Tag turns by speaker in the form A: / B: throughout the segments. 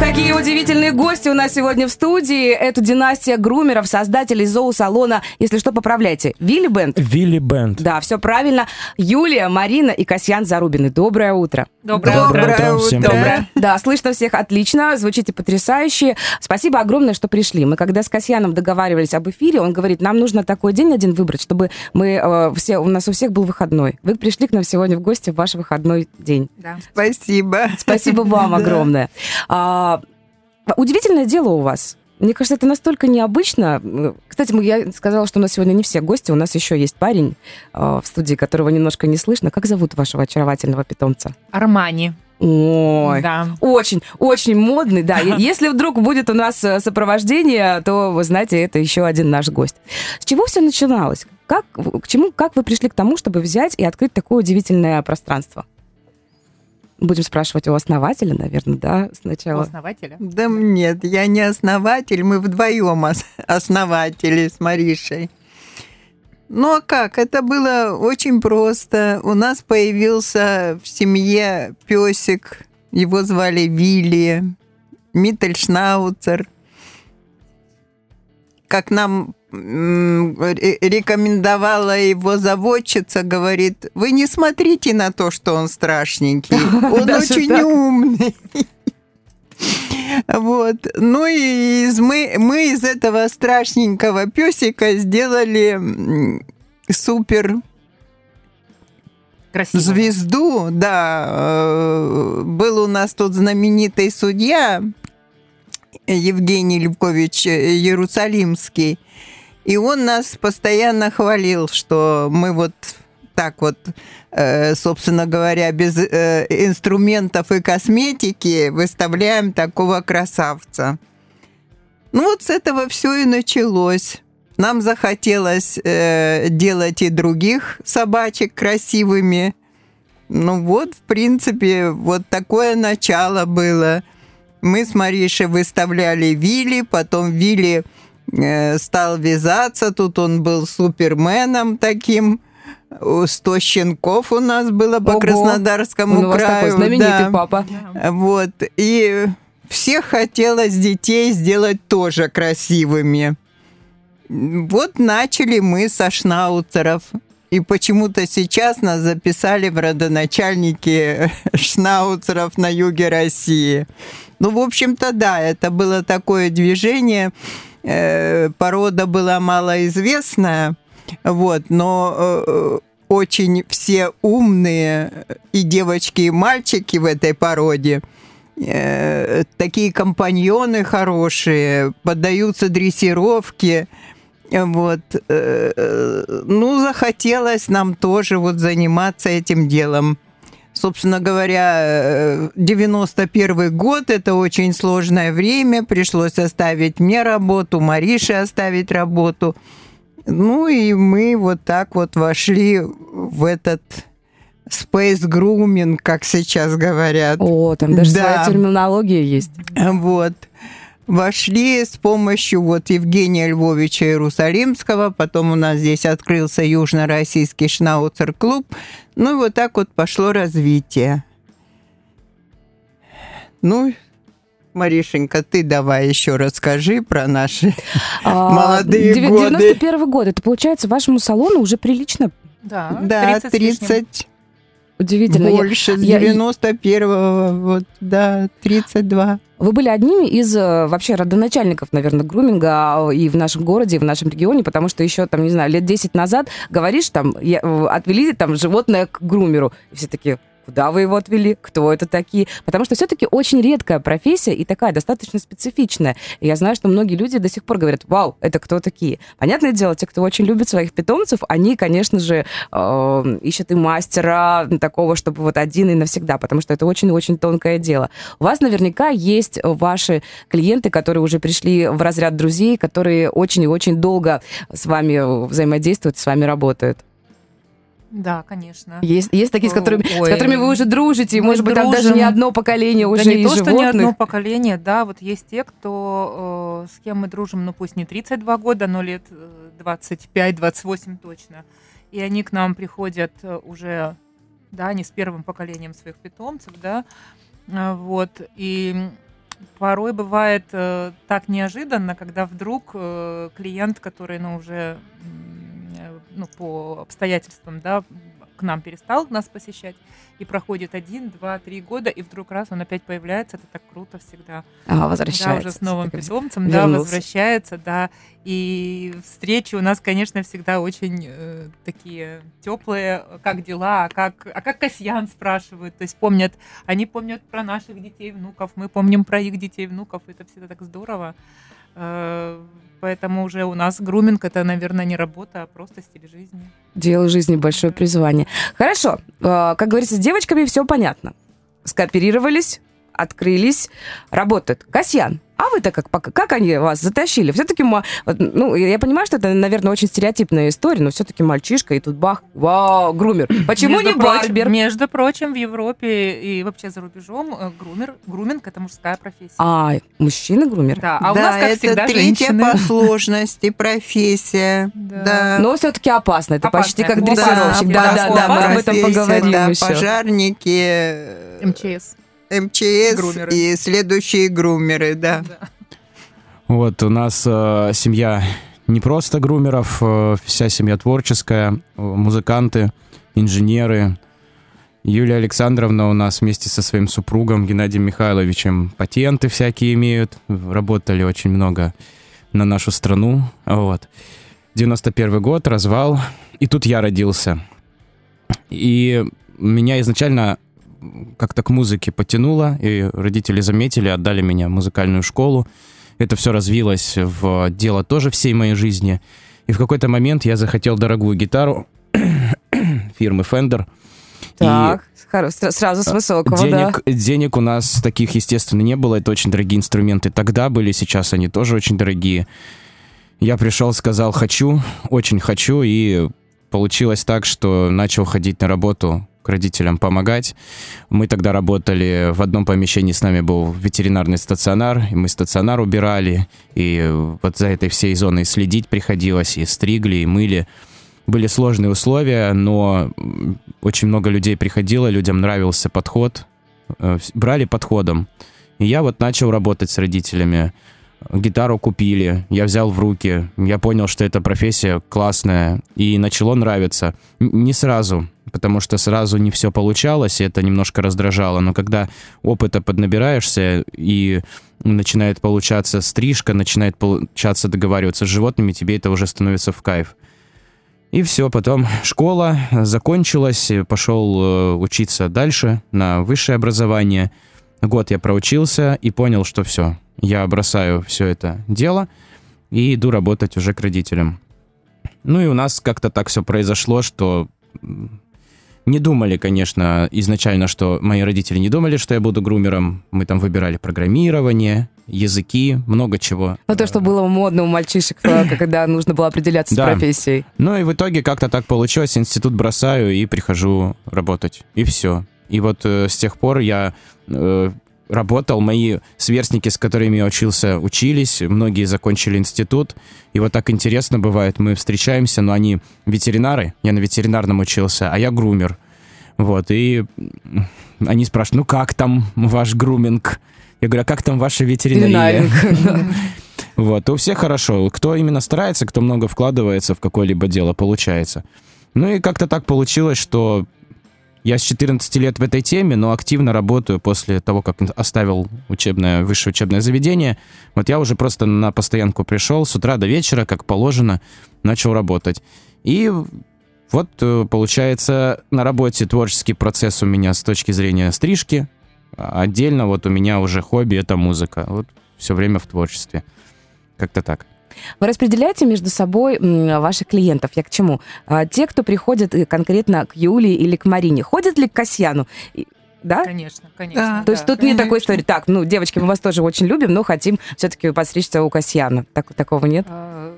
A: какие удивительные гости у нас сегодня в студии. Это династия грумеров, создателей зоу-салона. Если что, поправляйте. Вилли Бенд?
B: Вилли Бенд.
A: Да, все правильно. Юлия, Марина и Касьян Зарубины. Доброе утро.
C: Доброе,
B: Доброе утро. Всем
A: Доброе. Да, слышно всех отлично, звучите потрясающе. Спасибо огромное, что пришли. Мы когда с Касьяном договаривались об эфире, он говорит, нам нужно такой день один выбрать, чтобы мы э, все, у нас у всех был выходной. Вы пришли к нам сегодня в гости в ваш выходной день.
C: Да.
D: Спасибо.
A: Спасибо вам огромное. А, удивительное дело у вас. Мне кажется, это настолько необычно. Кстати, я сказала, что у нас сегодня не все гости. У нас еще есть парень э, в студии, которого немножко не слышно. Как зовут вашего очаровательного питомца?
C: Армани.
A: Ой,
C: Да.
A: очень, очень модный, да. Если вдруг будет у нас э, сопровождение, то, вы знаете, это еще один наш гость. С чего все начиналось? Как, к чему, как вы пришли к тому, чтобы взять и открыть такое удивительное пространство? Будем спрашивать у основателя, наверное, да, сначала.
C: Основателя.
D: Да нет, я не основатель, мы вдвоем ос- основатели с Маришей. Ну а как? Это было очень просто. У нас появился в семье песик, его звали Вилли, Миттельшнауцер. Как нам рекомендовала его заводчица, говорит, вы не смотрите на то, что он страшненький, он очень умный. Вот. Ну и из, мы, мы из этого страшненького песика сделали супер
C: Красиво.
D: звезду. Да, э, был у нас тут знаменитый судья Евгений Левкович Иерусалимский. И он нас постоянно хвалил, что мы вот так вот, э, собственно говоря, без э, инструментов и косметики выставляем такого красавца. Ну вот с этого все и началось. Нам захотелось э, делать и других собачек красивыми. Ну вот, в принципе, вот такое начало было. Мы с Маришей выставляли Вилли, потом Вилли стал вязаться, тут он был суперменом таким. О, 100 щенков у нас было по
A: Ого.
D: Краснодарскому
A: Он у вас такой
D: краю.
A: знаменитый
D: да.
A: папа.
D: Вот. И всех хотелось детей сделать тоже красивыми. Вот начали мы со шнауцеров. И почему-то сейчас нас записали в родоначальники шнауцеров на юге России. Ну, в общем-то, да, это было такое движение. Э, Порода была малоизвестная, вот, но э, очень все умные и девочки, и мальчики в этой породе. Э, Такие компаньоны хорошие, поддаются дрессировке. Вот. э, э, Ну, захотелось нам тоже вот заниматься этим делом. Собственно говоря, э, 91 год – это очень сложное время. Пришлось оставить мне работу, Марише оставить работу. Ну и мы вот так вот вошли в этот space grooming, как сейчас говорят.
A: О, там даже
D: Да.
A: своя терминология есть.
D: Вот. Вошли с помощью вот Евгения Львовича Иерусалимского, потом у нас здесь открылся Южно-Российский шнауцер-клуб. Ну и вот так вот пошло развитие. Ну, Маришенька, ты давай еще расскажи про наши
A: А,
D: молодые
A: девя-
D: годы.
A: 91 год. Это получается вашему салону уже прилично
C: Да,
D: Да,
C: 30 с лишним.
D: 30
A: удивительно. Я-
D: больше, с
A: я-
D: 91-го, вот, да, 32.
A: Вы были одними из э, вообще родоначальников, наверное, груминга а, и в нашем городе, и в нашем регионе, потому что еще, там, не знаю, лет 10 назад говоришь, там, я- э, отвели там животное к грумеру. И все такие, куда вы его отвели, кто это такие? Потому что все-таки очень редкая профессия и такая достаточно специфичная. И я знаю, что многие люди до сих пор говорят, вау, это кто такие? Понятное дело, те, кто очень любит своих питомцев, они, конечно же, э, ищут и мастера такого, чтобы вот один и навсегда, потому что это очень-очень тонкое дело. У вас наверняка есть ваши клиенты, которые уже пришли в разряд друзей, которые очень и очень долго с вами взаимодействуют, с вами работают.
B: Да, конечно.
A: Есть, есть такие, с которыми, с
B: Ой.
A: которыми вы уже дружите, и, может быть, там даже
B: дружим.
A: не одно поколение уже
B: да не
A: и
B: то, что
A: животных.
B: не одно поколение, да, вот есть те, кто, э, с кем мы дружим, ну пусть не 32 года, но лет э, 25-28 точно. И они к нам приходят э, уже, да, не с первым поколением своих питомцев, да, вот, и порой бывает э, так неожиданно, когда вдруг э, клиент, который, ну, уже, э, ну, по обстоятельствам, да, к нам перестал нас посещать, и проходит один, два, три года, и вдруг раз он опять появляется, это так круто всегда.
A: А,
B: Да,
A: возвращается.
B: уже с новым питомцем, да, возвращается, да. И встречи у нас, конечно, всегда очень э, такие теплые. Как дела? А как, а как Касьян спрашивают? То есть помнят, они помнят про наших детей, внуков, мы помним про их детей, внуков. Это всегда так здорово. Э, Поэтому уже у нас груминг это, наверное, не работа, а просто стиль жизни.
A: Дело жизни большое призвание. Хорошо, э, как говорится, с девочками все понятно. Скооперировались, открылись, работают. Касьян, а вы-то как, как они вас затащили? Все-таки, ну, я понимаю, что это, наверное, очень стереотипная история, но все-таки мальчишка, и тут бах, вау, грумер. Почему
B: Между
A: не
B: прочим-
A: барбер?
B: Между прочим, в Европе и вообще за рубежом э, грумер, груминг это мужская профессия.
A: А, мужчина грумер?
B: Да, а у
D: да,
B: нас, как
D: это
B: всегда,
D: третья
B: женщины.
D: по сложности профессия.
B: Да.
D: Да.
A: Но все-таки опасно. Это почти как
B: Да,
A: дрессировщик.
B: да,
A: Да, да, мы об этом поговорим
D: да,
A: еще.
D: Пожарники,
B: МЧС.
D: МЧС
B: Грумеры.
D: и следующие грумеры, да.
B: Да.
C: Вот у нас э, семья не просто грумеров, э, вся семья творческая, э, музыканты, инженеры. Юлия Александровна у нас вместе со своим супругом Геннадием Михайловичем патенты всякие имеют, работали очень много на нашу страну. Вот. 91 год, развал, и тут я родился. И меня изначально как-то к музыке потянуло, и родители заметили, отдали меня в музыкальную школу. Это все развилось в дело тоже всей моей жизни. И в какой-то момент я захотел дорогую гитару фирмы Fender. И
A: Так, сра- сразу с высокого, да.
C: денег, денег у нас таких, естественно, не было. Это очень дорогие инструменты. Тогда были, сейчас они тоже очень дорогие. Я пришел, сказал «хочу», очень хочу, и получилось так, что начал ходить на работу к родителям помогать. Мы тогда работали, в одном помещении с нами был ветеринарный стационар, и мы стационар убирали, и вот за этой всей зоной следить приходилось, и стригли, и мыли. Были сложные условия, но очень много людей приходило, людям нравился подход, э, брали подходом. И я вот начал работать с родителями. Гитару купили, я взял в руки, я понял, что эта профессия классная, и начало нравиться. Не сразу, потому что сразу не все получалось, и это немножко раздражало, но когда опыта поднабираешься, и начинает получаться стрижка, начинает получаться договариваться с животными, тебе это уже становится в кайф. И все, потом школа закончилась, пошел э, учиться дальше на высшее образование. Год я проучился и понял, что все, я бросаю все это дело и иду работать уже к родителям. Ну и у нас как-то так все произошло, что не думали, конечно, изначально, что мои родители не думали, что я буду грумером. Мы там выбирали программирование, языки, много чего.
A: Ну, то, что было модно у мальчишек, когда нужно было определяться с
C: Да.
A: профессией.
C: Ну и в итоге как-то так получилось, институт бросаю и прихожу работать. И все. И вот э, с тех пор я э, работал, мои сверстники, с которыми я учился, учились, многие закончили институт. И вот так интересно бывает, мы встречаемся, но они ветеринары, я на ветеринарном учился, а я грумер. Вот, и они спрашивают, ну как там ваш груминг? Я говорю, а как там ваша ветеринария? Вот, у всех хорошо. Кто именно старается, кто много вкладывается в какое-либо дело, получается. Ну и как-то так получилось, что я с 14 лет в этой теме, но активно работаю после того, как оставил учебное, высшее учебное заведение. Вот я уже просто на постоянку пришел, с утра до вечера, как положено, начал работать. И вот, э, получается, на работе творческий процесс у меня с точки зрения стрижки. А Отдельно вот у меня уже хобби — это музыка. Вот все время в творчестве. Как-то так.
A: Вы распределяете между собой ваших клиентов? Я к чему? А, Те, кто приходят э, конкретно к Юлии или к Марине, ходят ли к Касьяну? Да?
B: Конечно, конечно.
A: То есть
B: да.
A: тут нет такой
D: конечно.
A: истории. Так, ну, девочки, мы вас тоже очень любим, но хотим все-таки постричься у Касьяна. Так, такого нет?
B: А,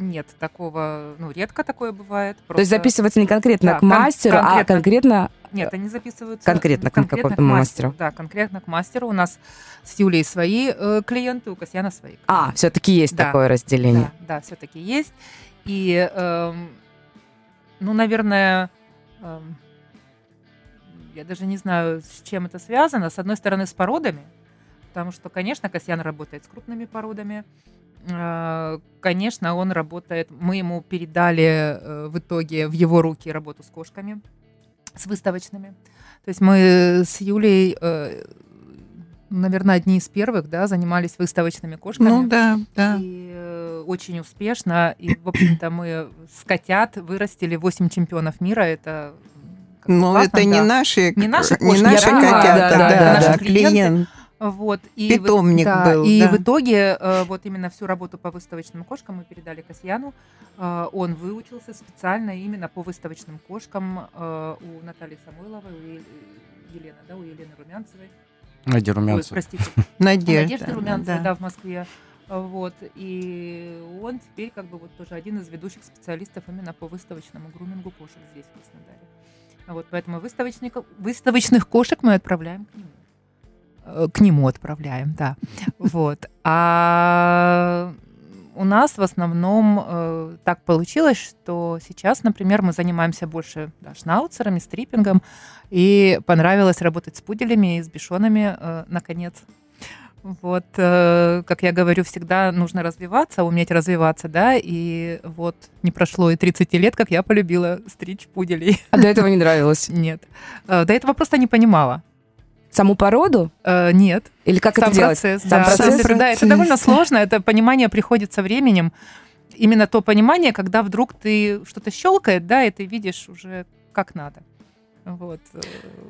B: нет, такого, ну, редко такое бывает.
A: То есть записывается не конкретно
B: Да,
A: к мастеру,
B: кон-
A: а конкретно...
B: Нет, они записываются
A: Конкретно к какому-то мастеру.
B: Да, конкретно к мастеру. У нас с Юлей свои э, клиенты, у Касьяна свои.
A: А, все-таки есть
B: Да.
A: такое разделение.
B: Да, да, все-таки есть. И, эм, ну, наверное, эм, я даже не знаю, с чем это связано. С одной стороны, с породами, потому что, конечно, Касьян работает с крупными породами. Э, Конечно, он работает. Мы ему передали э, в итоге в его руки работу с кошками, с выставочными. То есть мы с Юлей, э, наверное, одни из первых, да, занимались выставочными кошками.
D: Ну да, да.
B: И очень успешно. И, в общем-то, мы с котят вырастили 8 чемпионов мира. Это
D: Но
B: классно,
D: это не
B: да.
D: наши,
B: Не наши
D: не
B: кошки,
D: наши
A: я понимаю,
D: котята,
A: да, да,
D: да,
A: да,
D: да,
B: наши клиенты.
D: клиент.
B: Вот, и в-
D: Питомник
B: да,
D: был,
B: И
D: да.
B: в итоге э, вот именно всю работу по выставочным кошкам мы передали Касьяну. Э, Он выучился специально именно по выставочным кошкам э, у Натальи Самойловой, у Елены, да, у Елены Румянцевой.
C: Ради
B: Ой,
C: румянцев.
B: простите,
D: Надежда.
B: Надежды Румянцевой,
D: да.
B: да, в Москве. Вот. И он теперь как бы вот тоже один из ведущих специалистов именно по выставочному грумингу кошек здесь, в Краснодаре. Вот, поэтому выставочников, выставочных кошек мы отправляем к нему. Э, К нему отправляем, да. Вот. А у нас в основном э, так получилось, что сейчас, например, мы занимаемся больше да, шнауцерами, стриппингом, и понравилось работать с пуделями и с бишонами, э, наконец. Вот, э, как я говорю, всегда нужно развиваться, уметь развиваться, да, и вот не прошло и 30 лет, как я полюбила стричь пуделей.
A: А до этого не нравилось?
B: Нет. Э, До этого просто не понимала.
A: Саму породу?
B: Э, Нет.
A: Или как
B: Сам
A: это делать?
B: процесс,
A: Сам
B: да.
A: процесс?
B: Есть это- да, это
D: Процесс.
B: довольно сложно, это понимание приходит со временем. Именно то понимание, когда вдруг ты что-то щелкает, да, и ты видишь уже как надо. Вот. Э,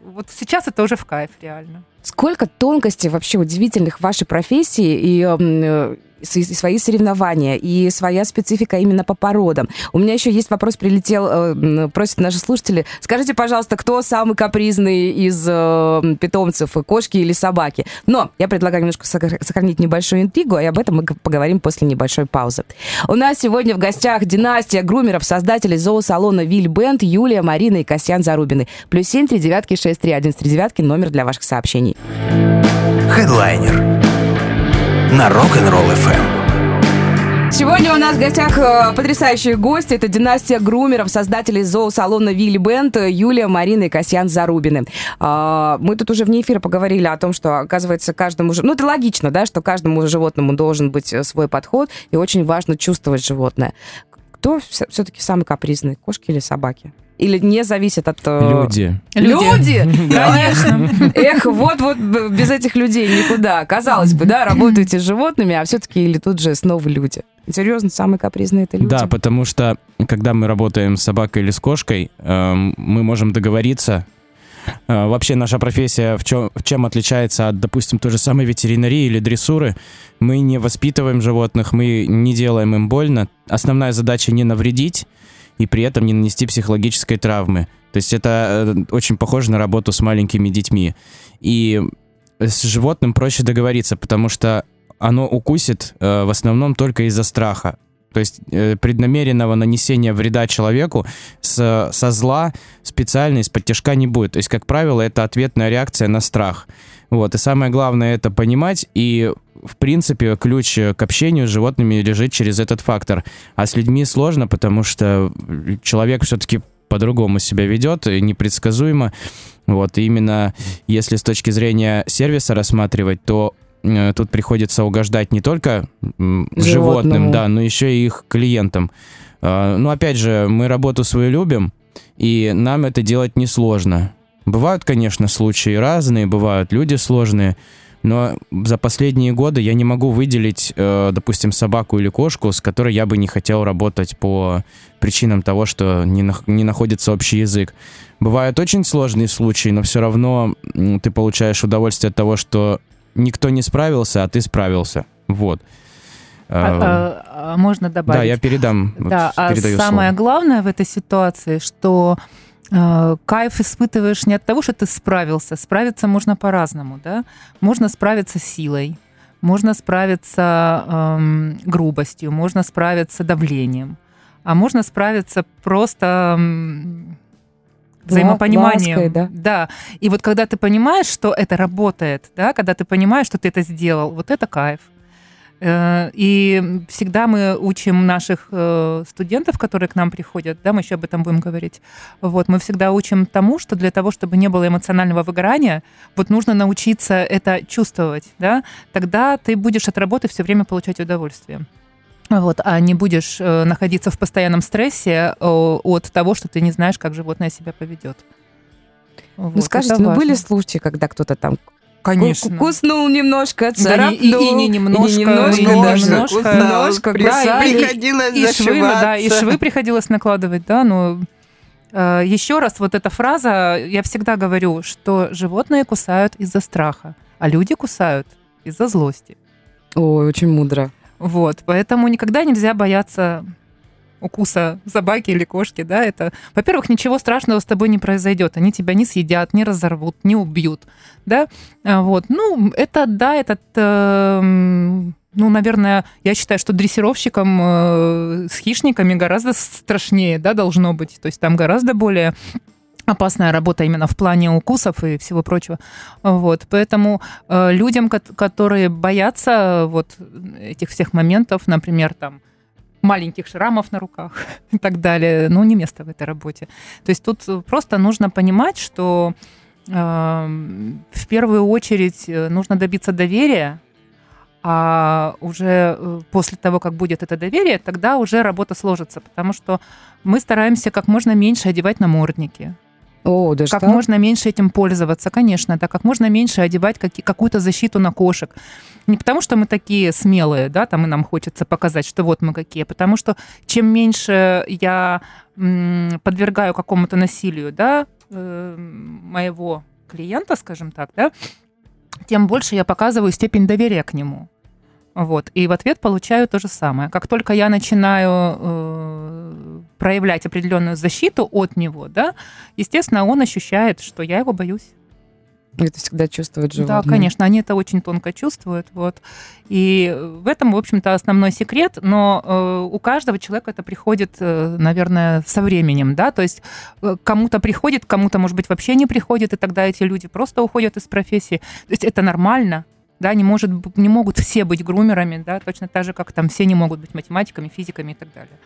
B: Вот сейчас это уже в кайф, реально.
A: Сколько тонкостей вообще удивительных в вашей профессии и м, э, и свои соревнования, и своя специфика именно по породам. У меня еще есть вопрос, прилетел, э, просят наши слушатели. Скажите, пожалуйста, кто самый капризный из э, питомцев, кошки или собаки? Но я предлагаю немножко сохр- сохранить небольшую интригу, и об этом мы поговорим после небольшой паузы. У нас сегодня в гостях династия грумеров, создателей зоосалона Виль Бенд, Юлия, Марина и Касьян Зарубины. Плюс семь, три девятки, шесть, три, один, три девятки, номер для ваших сообщений.
E: Хедлайнер на Rock'n'Roll FM.
A: Сегодня у нас в гостях э, потрясающие гости. Это династия грумеров, создателей зоосалона Вилли Бенд, Юлия, Марина и Касьян Зарубины. А, Мы тут уже вне эфира поговорили о том, что, оказывается, каждому... Ну, это логично, да, что каждому животному должен быть э, свой подход, и очень важно чувствовать животное. Кто все-таки самый капризный, кошки или собаки? Или не зависит от... э,
C: Люди.
A: Люди! Конечно. Эх, вот-вот без этих людей никуда. Казалось бы, да, работаете с животными, а все-таки или тут же снова люди. Серьезно, самые капризные это люди?
C: Да, потому что когда мы работаем с собакой или с кошкой, эм, мы можем договориться. Э, Вообще наша профессия в чем, в чем отличается от, допустим, той же самой ветеринарии или дрессуры? Мы не воспитываем животных, мы не делаем им больно. Основная задача не навредить и при этом не нанести психологической травмы. То есть это э, очень похоже на работу с маленькими детьми. И с животным проще договориться, потому что оно укусит э, в основном только из-за страха. То есть э, преднамеренного нанесения вреда человеку с, со зла специально из-под тяжка не будет. То есть, как правило, это ответная реакция на страх. Вот. И самое главное это понимать. И, в принципе, ключ к общению с животными лежит через этот фактор. А с людьми сложно, потому что человек все-таки по-другому себя ведет, и непредсказуемо. Вот, и именно если с точки зрения сервиса рассматривать, то э, тут приходится угождать не только м,
A: Животному.
C: животным, да, но еще и их клиентам. А, Ну, опять же, мы работу свою любим, и нам это делать несложно. Бывают, конечно, случаи разные, бывают люди сложные, но за последние годы я не могу выделить, э, допустим, собаку или кошку, с которой я бы не хотел работать по причинам того, что не, нах- не находится общий язык. Бывают очень сложные случаи, но все равно ты получаешь удовольствие от того, что никто не справился, а ты справился. Вот.
B: А, а, а можно добавить?
C: да, я передам. вот
B: Да, а
C: передаю
B: самое
C: слово.
B: главное в этой ситуации, что кайф испытываешь не от того, что ты справился. Справиться можно по-разному, да. Можно справиться силой, можно справиться эм, грубостью, можно справиться давлением, а можно справиться просто эм, взаимопониманием.
A: Лаской, да?
B: да. И вот когда ты понимаешь, что это работает, да, когда ты понимаешь, что ты это сделал, вот это кайф. Э, И всегда мы учим наших э, студентов, которые к нам приходят, да, мы еще об этом будем говорить. Вот, мы всегда учим тому, что для того, чтобы не было эмоционального выгорания, вот нужно научиться это чувствовать, да, тогда ты будешь от работы все время получать удовольствие. Вот, а не будешь э, находиться в постоянном стрессе от того, что ты не знаешь, как животное себя поведет.
A: Ну,
B: Вот,
A: скажите,
B: это
A: ну были случаи, когда кто-то там
B: Конечно.
A: куснул немножко,
B: Да, и-
A: царапнул,
B: и- и не немножко,
A: и немножко,
B: и не
A: даже
B: немножко.
A: немножко,
D: При-
A: да, и-
D: приходилось
B: и швы, да, и швы приходилось накладывать, да, но э, еще раз, вот эта фраза, я всегда говорю, что животные кусают из-за страха, а люди кусают из-за злости.
A: Ой, очень мудро.
B: Вот, поэтому никогда нельзя бояться укуса собаки или кошки, да, это, во-первых, ничего страшного с тобой не произойдет, они тебя не съедят, не разорвут, не убьют, да, А, вот, ну, это, да, этот, эм, ну, наверное, я считаю, что дрессировщикам э, с хищниками гораздо страшнее, да, должно быть, то есть там гораздо более опасная работа именно в плане укусов и всего прочего. Вот, поэтому э, людям, кот- которые боятся вот этих всех моментов, например, там маленьких шрамов на руках и так далее, ну, не место в этой работе. То есть тут просто нужно понимать, что э, в первую очередь э, нужно добиться доверия, а уже э, после того, как будет это доверие, тогда уже работа сложится, потому что мы стараемся как можно меньше одевать намордники,
A: О, даже
B: как
A: так?
B: можно меньше этим пользоваться, конечно, да, как можно меньше одевать каки- какую-то защиту на кошек. Не потому, что мы такие смелые, да, там и нам хочется показать, что вот мы какие, а потому что чем меньше я м, подвергаю какому-то насилию, да, э, моего клиента, скажем так, да, тем больше я показываю степень доверия к нему. Вот. И в ответ получаю то же самое. Как только я начинаю э, проявлять определенную защиту от него, да, естественно, он ощущает, что я его боюсь.
A: Это всегда чувствует животное.
B: Да, конечно, они это очень тонко чувствуют. Вот. И в этом, в общем-то, основной секрет, но э, у каждого человека это приходит, э, наверное, со временем, да, то есть э, кому-то приходит, кому-то, может быть, вообще не приходит, и тогда эти люди просто уходят из профессии. То есть это нормально, да, не, может, не могут все быть грумерами, да, точно так же, как там все не могут быть математиками, физиками и так далее.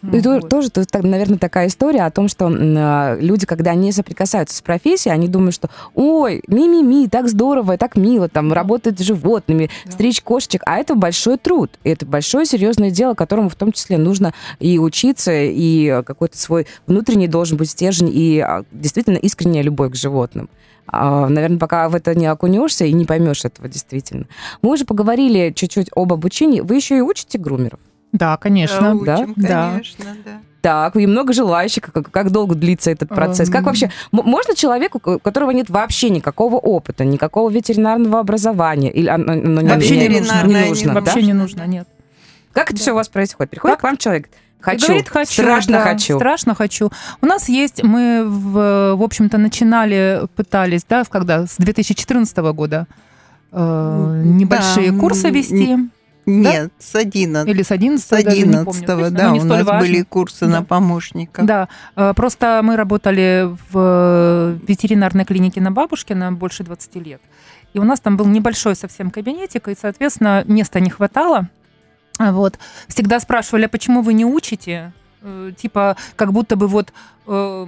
A: То-
B: Вот.
A: тоже, так, наверное, такая история о том, что а, люди, когда не соприкасаются с профессией, они думают, что ой, ми-ми-ми, так здорово, так мило, там, работать с животными,
B: Да.
A: стричь кошечек, а это большой труд. Это большое серьезное дело, которому в том числе нужно и учиться, и какой-то свой внутренний должен быть стержень, и а, действительно искренняя любовь к животным. А, Наверное, пока в это не окунешься и не поймешь этого действительно. Мы уже поговорили чуть-чуть об обучении. Вы еще и учите грумеров?
B: Да, конечно.
A: да?
D: учим,
B: Да.
D: конечно, да.
A: Так, и много желающих. Как, как долго длится этот процесс? Как
B: Эм.
A: вообще? Можно человеку, у которого нет вообще никакого опыта, никакого ветеринарного образования? Или оно, оно не-
B: Вообще не
A: не,
B: нужно.
A: не
D: Не
A: нужно, да?
B: Вообще не нужно, нет.
A: Как это все у вас происходит? Приходит
B: Как?
A: к вам человек,
B: И
A: хочу,
B: Говорит, хочу.
A: страшно
B: да,
A: хочу.
B: Страшно хочу. У нас есть, мы, в, в общем-то, начинали, пытались, да, когда, с 2014 года э, небольшие
D: Да,
B: курсы вести.
D: Нет, с 11
B: Или с 11
D: С
B: даже, не помню
D: 11
B: точно, но
D: да,
B: не
D: у нас
B: важно.
D: были курсы
B: Да.
D: на помощников.
B: Да, э, просто мы работали в э, ветеринарной клинике на Бабушкина больше 20 лет. И у нас там был небольшой совсем кабинетик, и, соответственно, места не хватало. А Вот. Всегда спрашивали, а почему вы не учите? Э, Типа, как будто бы вот э,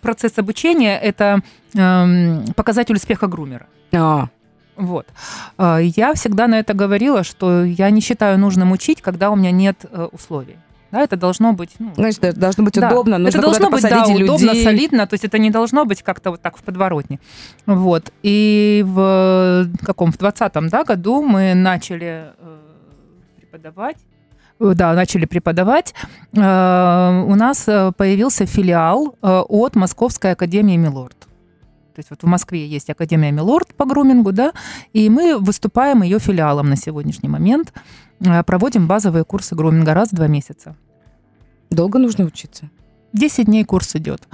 B: процесс обучения – это эм, показатель успеха грумера.
A: А,
B: Вот. А, Я всегда на это говорила, что я не считаю нужным учить, когда у меня нет э, условий. Да, это должно быть... ну,
A: значит, это должно быть
B: да.
A: удобно, нужно
B: это должно быть, да,
A: посадить
B: удобно,
A: людей.
B: солидно, то есть это не должно быть как-то вот так в подворотне. Вот. И в каком, в 20 да, году мы начали э, преподавать, Э, да, начали преподавать. Э, У нас э, появился филиал э, от Московской академии Милорд. То есть вот в Москве есть Академия Милорд по грумингу, да, и мы выступаем ее филиалом на сегодняшний момент. Э, Проводим базовые курсы груминга раз в два месяца.
A: Долго нужно учиться?
B: 10 дней курс идет.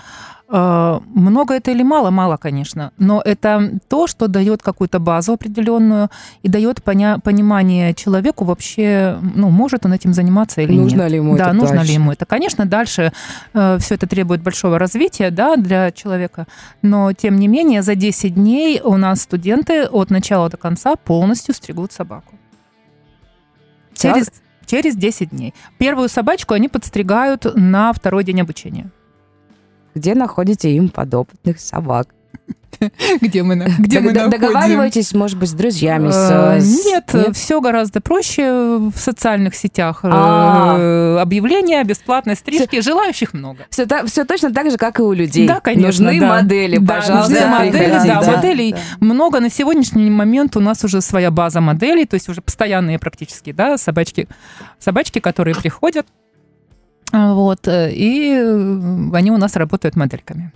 B: Э, много это или мало? Мало, конечно. Но это то, что дает какую-то базу определенную и дает поня- понимание человеку вообще, ну, может он этим заниматься или
A: нужно
B: нет.
A: ли ему
B: да,
A: это
B: нужно
A: дальше?
B: ли ему это. Конечно, дальше э, все это требует большого развития да, для человека. Но, тем не менее, за 10 дней у нас студенты от начала до конца полностью стригут собаку. Через, через 10 дней. Первую собачку они подстригают на второй день обучения.
A: Где находите им подопытных собак?
B: Где мы, где
A: Дог- Договариваетесь, может быть, с друзьями? с-
B: Э,
A: с-
B: Нет, все гораздо проще в социальных сетях. Э,
A: А.
B: Объявления, бесплатной стрижки, желающих много.
A: Все, все точно так же, как и у людей.
B: Да, конечно,
A: Нужны
B: да.
A: модели,
B: Да,
A: пожалуйста.
B: нужны модели,
A: приходите.
B: да,
D: Да,
B: моделей
D: да.
B: много. На сегодняшний момент у нас уже своя база моделей, то есть уже постоянные практически, да, собачки, собачки, которые приходят, вот, э, и э, они у нас работают модельками.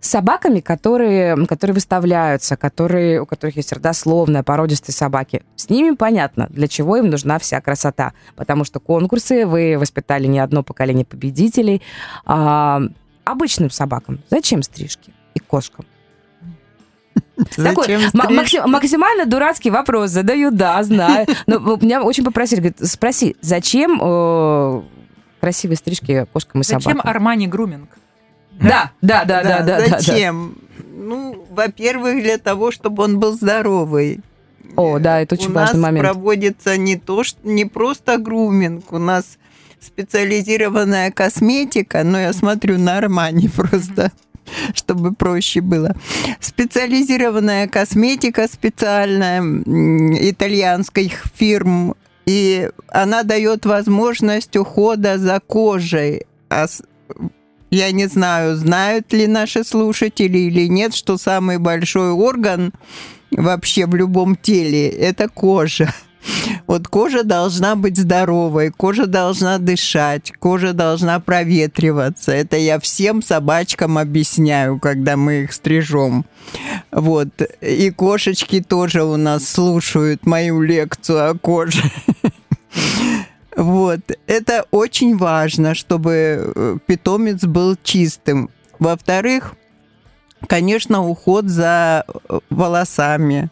A: С собаками, которые, которые выставляются, которые, у которых есть родословная, породистые собаки, с ними понятно, для чего им нужна вся красота. Потому что конкурсы, вы воспитали не одно поколение победителей. А, обычным собакам зачем стрижки? И кошкам. Такой максим- максимально дурацкий вопрос задаю, да, знаю. Но меня очень попросили, говорит, спроси, зачем э, красивые стрижки кошкам и
B: Зачем
A: собакам?
B: Армани груминг?
A: Да, да, да, да, да, да, да.
D: Зачем? Ну, во-первых, для того, чтобы он был здоровый.
A: О, да, это очень
D: у
A: важный
D: нас
A: момент.
D: проводится не то, что не просто груминг, у нас специализированная косметика, но я смотрю на Армани просто, чтобы проще было. Специализированная косметика специальная итальянских фирм, и она дает возможность ухода за кожей. А я не знаю, знают ли наши слушатели или нет, что самый большой орган вообще в любом теле – это кожа. Вот кожа должна быть здоровой, кожа должна дышать, кожа должна проветриваться. Это я всем собачкам объясняю, когда мы их стрижем. Вот. И кошечки тоже у нас слушают мою лекцию о коже. Вот. Это очень важно, чтобы э, питомец был чистым. Во-вторых, конечно, уход за э, волосами.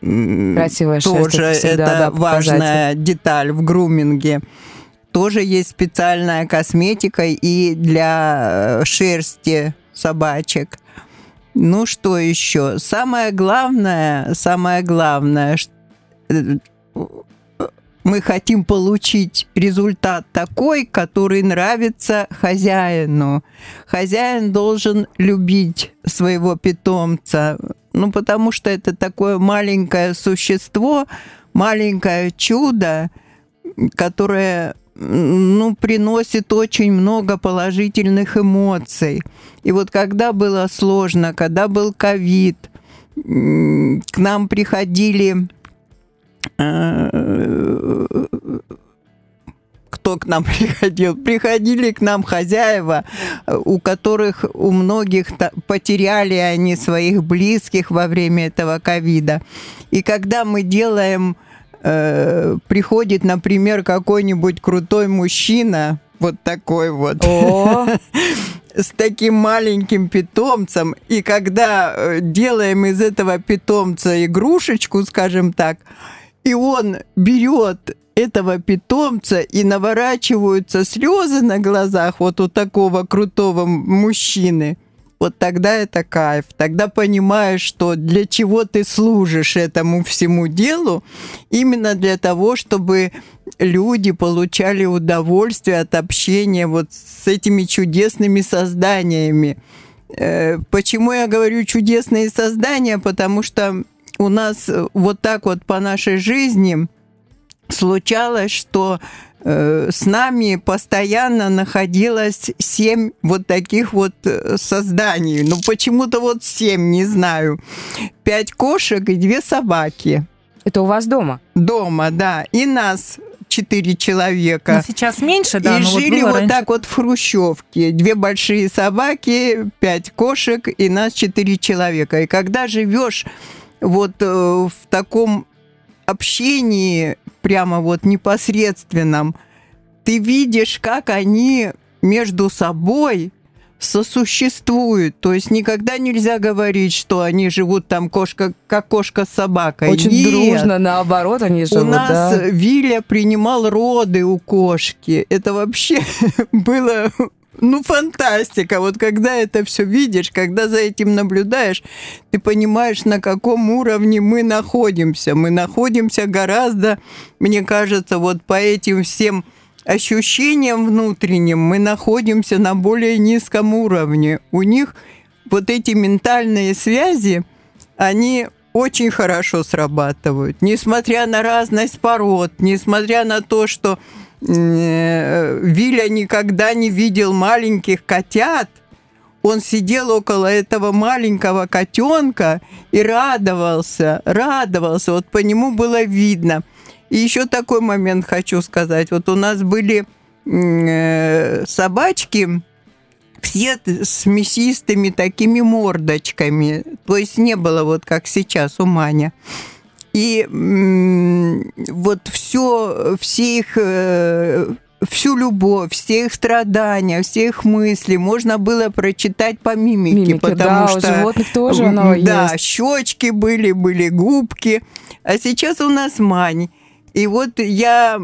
A: Красивая шерсть,
D: Тоже
A: это всегда,
D: это
A: да, показатель.
D: важная деталь в груминге. Тоже есть специальная косметика и для э, шерсти собачек. Ну что еще? Самое главное, самое главное, э, мы хотим получить результат такой, который нравится хозяину. Хозяин должен любить своего питомца, ну потому что это такое маленькое существо, маленькое чудо, которое ну, приносит очень много положительных эмоций. И вот когда было сложно, когда был ковид, к нам приходили э, кто к нам приходил? Приходили к нам хозяева, у которых у многих потеряли они своих близких во время этого ковида. И когда мы делаем, э, приходит, например, какой-нибудь крутой мужчина, вот такой вот,
A: О,
D: с таким маленьким питомцем, и когда э, делаем из этого питомца игрушечку, скажем так, и он берет этого питомца и наворачиваются слезы на глазах вот у такого крутого мужчины, вот тогда это кайф. Тогда понимаешь, что для чего ты служишь этому всему делу, именно для того, чтобы люди получали удовольствие от общения вот с этими чудесными созданиями. Э, Почему я говорю чудесные создания? Потому что у нас э, вот так вот по нашей жизни случалось, что э, с нами постоянно находилось семь вот таких вот э, созданий. Ну, почему-то вот семь, не знаю. Пять кошек и две собаки.
A: это у вас дома?
D: Дома, да. И нас четыре человека.
B: Ну, сейчас меньше, да,
D: и
B: но вот
D: жили вот
B: раньше.
D: так вот в хрущевке. Две большие собаки, пять кошек и нас четыре человека. И когда живешь вот э, в таком общении, прямо вот непосредственном, ты видишь, как они между собой сосуществуют. То есть никогда нельзя говорить, что они живут там кошка, как кошка с собакой.
A: Очень
D: Нет.
A: дружно, наоборот, они живут,
D: У нас
A: да.
D: Виля принимал роды у кошки. Это вообще было ну, фантастика. Вот когда это все видишь, когда за этим наблюдаешь, ты понимаешь, на каком уровне мы находимся. Мы находимся гораздо, мне кажется, вот по этим всем ощущениям внутренним мы находимся на более низком уровне. У них вот эти ментальные связи, они очень хорошо срабатывают. Несмотря на разность пород, несмотря на то, что Виля никогда не видел маленьких котят, он сидел около этого маленького котенка и радовался, радовался. Вот по нему было видно. И еще такой момент хочу сказать. Вот у нас были э, собачки, все с мясистыми такими мордочками. То есть не было вот как сейчас у Маня. И вот все, все их, э, всю любовь, все их страдания, все их мысли можно было прочитать по мимике,
A: Мимики,
D: потому
A: да, у
D: что
A: животных тоже оно
D: да,
A: есть.
D: щечки были, были губки, а сейчас у нас Мань. И вот я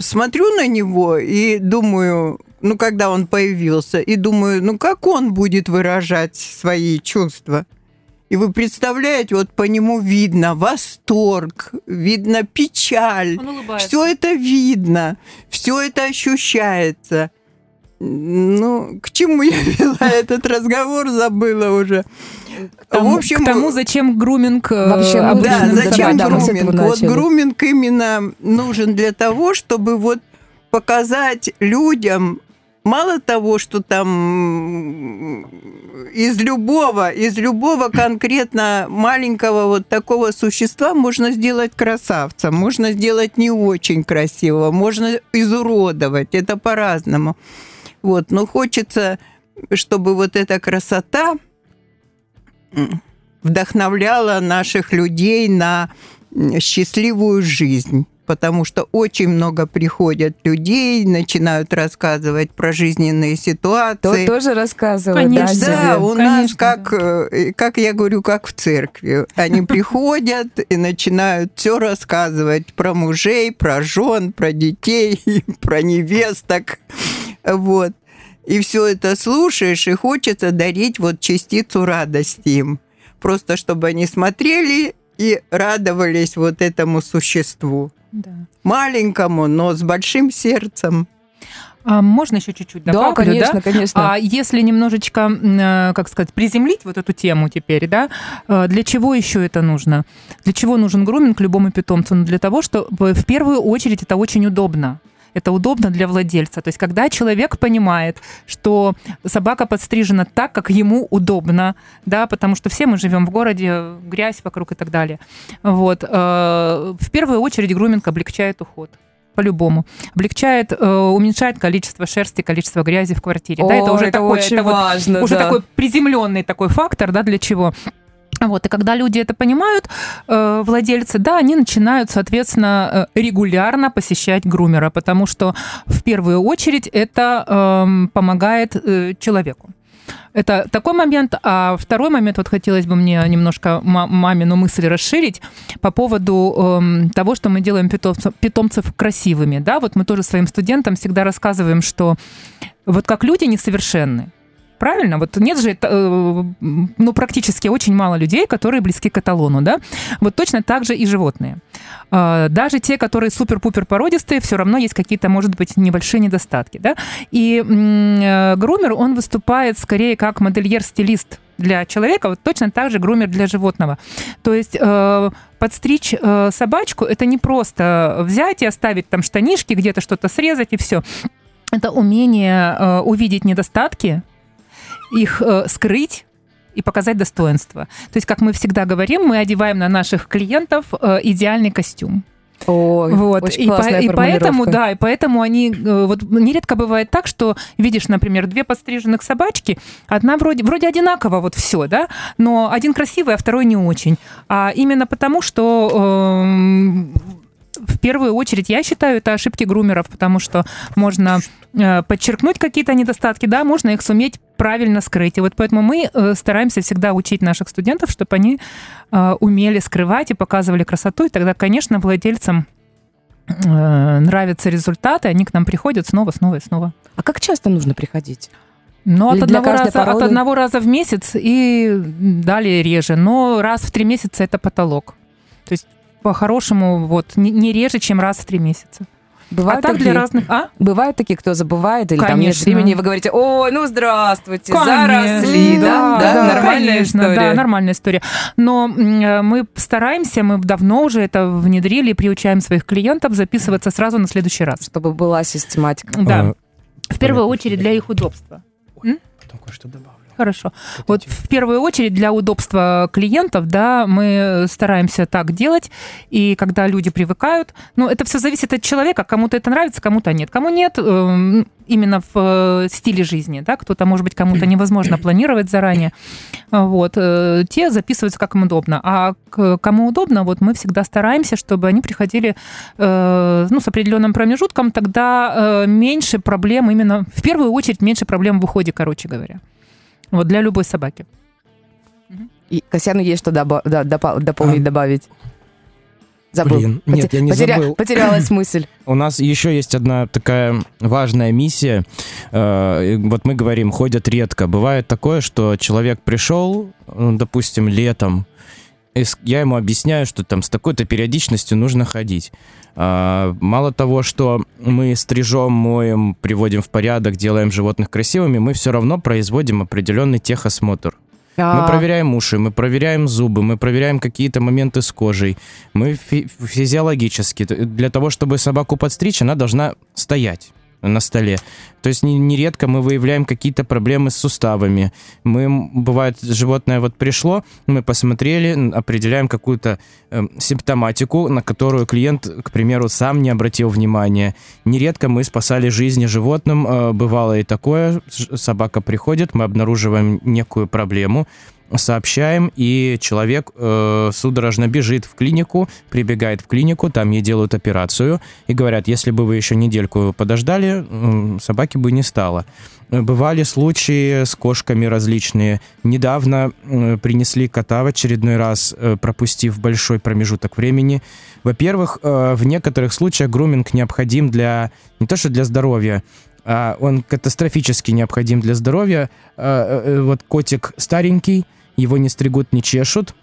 D: смотрю на него и думаю, ну, когда он появился, и думаю, ну, как он будет выражать свои чувства? И вы представляете, вот по нему видно восторг, видно печаль. Все это видно, все это ощущается. Ну, к чему я вела этот разговор, забыла уже.
B: К тому,
D: в общем,
B: к тому, зачем груминг э,
A: Вообще, ну,
D: да, зачем
A: этого
D: груминг? Вот груминг именно нужен для того, чтобы вот показать людям мало того, что там из любого, из любого конкретно маленького вот такого существа можно сделать красавца, можно сделать не очень красивого, можно изуродовать, это по-разному. Вот, но хочется, чтобы вот эта красота вдохновляла наших людей на счастливую жизнь. Потому что очень много приходят людей, начинают рассказывать про жизненные ситуации.
A: тоже рассказывают,
B: Конечно,
A: да,
D: Да, у нас
B: Конечно,
D: как, э, как я говорю, как в церкви. Они приходят и начинают все рассказывать про мужей, про жен, про детей, про невесток. Вот. И все это слушаешь, и хочется дарить вот частицу радости им. Просто чтобы они смотрели и радовались вот этому существу.
B: Да.
D: Маленькому, но с большим сердцем.
B: А можно еще чуть-чуть
A: Да,
B: добавлю,
A: конечно, конечно.
B: А если немножечко, э, как сказать, приземлить вот эту тему теперь, да, э, для чего еще это нужно? Для чего нужен груминг любому питомцу? Ну, для того, что в первую очередь это очень удобно. Это удобно для владельца. То есть, когда человек понимает, что собака подстрижена так, как ему удобно, да, потому что все мы живем в городе, грязь вокруг и так далее. Вот. э, В первую очередь груминг облегчает уход. По-любому. Облегчает, э, уменьшает количество шерсти, количество грязи в квартире. да, это
A: О,
B: уже такое,
A: очень
B: это вот
A: важно,
B: уже
A: да.
B: такой приземленный такой фактор, да, для чего. Вот, и когда люди это понимают, э, владельцы, да, они начинают, соответственно, э, регулярно посещать грумера, потому что в первую очередь это эм, помогает э, человеку. Это такой момент. А второй момент, вот хотелось бы мне немножко ма- мамину мысль расширить по поводу эм, того, что мы делаем питомцев, питомцев красивыми. Да, вот мы тоже своим студентам всегда рассказываем, что вот как люди несовершенны, Правильно? Вот нет же, э, ну, практически очень мало людей, которые близки к эталону, да? Вот точно так же и животные. Э, Даже те, которые супер-пупер породистые, все равно есть какие-то, может быть, небольшие недостатки, да? И э, грумер, он выступает скорее как модельер-стилист для человека, вот точно так же грумер для животного. То есть э, подстричь собачку это не просто взять и оставить там штанишки, где-то что-то срезать и все. Это умение увидеть недостатки, их э, скрыть и показать достоинство. То есть, как мы всегда говорим, мы одеваем на наших клиентов э, идеальный костюм.
A: Ой,
B: Вот.
A: очень
B: И, по- и поэтому, да, и поэтому они, э, вот нередко бывает так, что видишь, например, две подстриженных собачки, одна вроде, вроде одинаково вот все, да, но один красивый, а второй не очень. А именно потому, что эм, в первую очередь, я считаю, это ошибки грумеров, потому что можно э, подчеркнуть какие-то недостатки, да, можно их суметь правильно скрыть. И вот поэтому мы э, стараемся всегда учить наших студентов, чтобы они э, умели скрывать и показывали красоту, и тогда, конечно, владельцам нравятся результаты, они к нам приходят снова, снова и снова.
A: А как часто нужно приходить?
B: Ну, от одного, раза, от одного раза в месяц и далее реже. Но раз в три месяца это потолок. То есть по-хорошему вот не, не реже, чем раз в три месяца.
A: Бывают
B: а так
A: такие,
B: для разных... А?
A: бывают такие, кто забывает, или там нет
B: Конечно.
A: времени, и вы говорите, ой, ну здравствуйте,
B: Конечно,
A: заросли, да? Да, нормальная
B: конечно,
A: история.
B: Да, нормальная история. Но э, мы стараемся, мы давно уже это внедрили и приучаем своих клиентов записываться сразу на следующий раз.
A: Чтобы была систематика.
B: Да.
C: А,
B: В первую очередь для их удобства.
C: Потом кое-что добавлю.
B: Хорошо. Вот в первую очередь для удобства клиентов, да, мы стараемся так делать, и когда люди привыкают, ну, это все зависит от человека, кому-то это нравится, кому-то нет. Кому нет, эм, именно в э, стиле жизни, да, кто-то, может быть, кому-то невозможно планировать заранее, вот, э, те записываются как им удобно, а кому удобно, вот мы всегда стараемся, чтобы они приходили, э, ну, с определенным промежутком, тогда меньше проблем именно, в первую очередь, меньше проблем в уходе, короче говоря. Вот для любой собаки.
A: И Касьяну есть что добо- да, дополнить,
C: А.
A: добавить. Забыл.
C: Блин, нет, я не
A: потеря-
C: забыл.
A: Потерялась мысль.
C: У нас еще есть одна такая важная миссия. Э, Вот мы говорим, ходят редко. Бывает такое, что человек пришел, допустим, летом, я ему объясняю, что там с такой-то периодичностью нужно ходить. А, Мало того, что мы стрижем, моем, приводим в порядок, делаем животных красивыми, мы все равно производим определенный техосмотр. Мы проверяем уши, мы проверяем зубы, мы проверяем какие-то моменты с кожей. Мы фи- физиологически, для того, чтобы собаку подстричь, она должна стоять на столе. То есть не- нередко мы выявляем какие-то проблемы с суставами. Мы, бывает, животное вот пришло, мы посмотрели, определяем какую-то эм, симптоматику, на которую клиент, к примеру, сам не обратил внимания. Нередко мы спасали жизни животным, э, бывало и такое. Собака приходит, мы обнаруживаем некую проблему, сообщаем, и человек э, судорожно бежит в клинику, прибегает в клинику, там ей делают операцию, и говорят, если бы вы еще недельку подождали, м, собаки бы не стало. Э, Бывали случаи с кошками различные. Недавно э, принесли кота в очередной раз, э, пропустив большой промежуток времени. Во-первых, э, в некоторых случаях груминг необходим для не то что для здоровья, а он катастрофически необходим для здоровья. Э, э, Вот котик старенький, его не стригут, не чешут.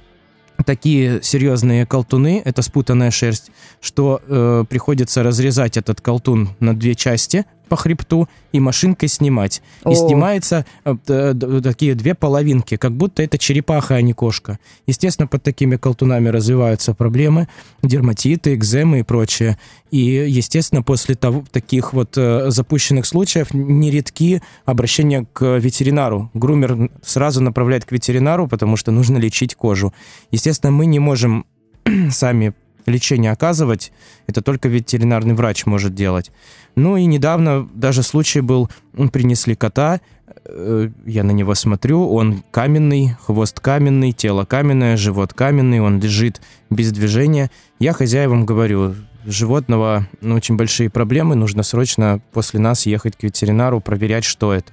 C: Такие серьезные колтуны, это спутанная шерсть, что э, приходится разрезать этот колтун на две части по хребту и машинкой снимать. И
A: О.
C: снимается э, д- такие две половинки, как будто это черепаха, а не кошка. Естественно, под такими колтунами развиваются проблемы, дерматиты, экземы и прочее. И, естественно, после того, таких вот э, запущенных случаев нередки обращения к ветеринару. Грумер сразу направляет к ветеринару, потому что нужно лечить кожу. Естественно, мы не можем сами лечение оказывать, это только ветеринарный врач может делать. Ну и недавно даже случай был, принесли кота, э, я на него смотрю, он каменный, хвост каменный, тело каменное, живот каменный, он лежит без движения. Я хозяевам говорю, животного ну, очень большие проблемы, нужно срочно после нас ехать к ветеринару, проверять, что это.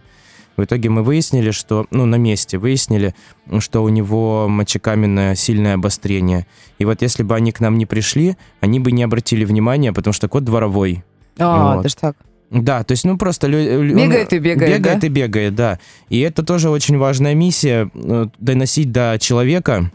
C: В итоге мы выяснили, что, ну, на месте выяснили, что у него мочекаменное сильное обострение. И вот если бы они к нам не пришли, они бы не обратили внимания, потому что кот дворовой.
A: А,
C: Вот.
A: даже так.
C: Да, то есть, ну, просто... лю-
A: Бегает и бегает,
C: Бегает
A: да?
C: и бегает, да. И это тоже очень важная миссия, э, доносить до человека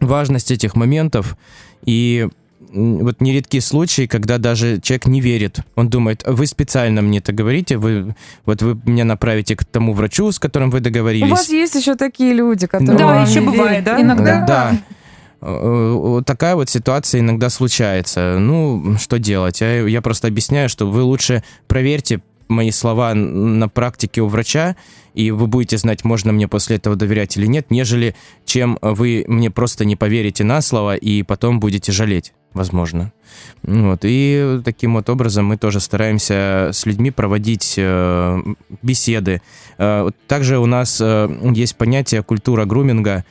C: важность этих моментов. И вот нередки случаи, когда даже человек не верит. Он думает, вы специально мне это говорите, вы, вот вы меня направите к тому врачу, с которым вы договорились.
A: У вас есть еще такие люди, которые...
C: Да,
B: еще
A: не
B: бывает,
A: верят, да?
B: иногда.
C: Да. Э, Вот такая вот ситуация иногда случается. Ну, что делать? Я, я просто объясняю, что вы лучше проверьте мои слова на практике у врача, и вы будете знать, можно мне после этого доверять или нет, нежели чем вы мне просто не поверите на слово и потом будете жалеть, возможно. Вот. И таким вот образом мы тоже стараемся с людьми проводить э, беседы. Э, также у нас э, есть понятие культура груминга,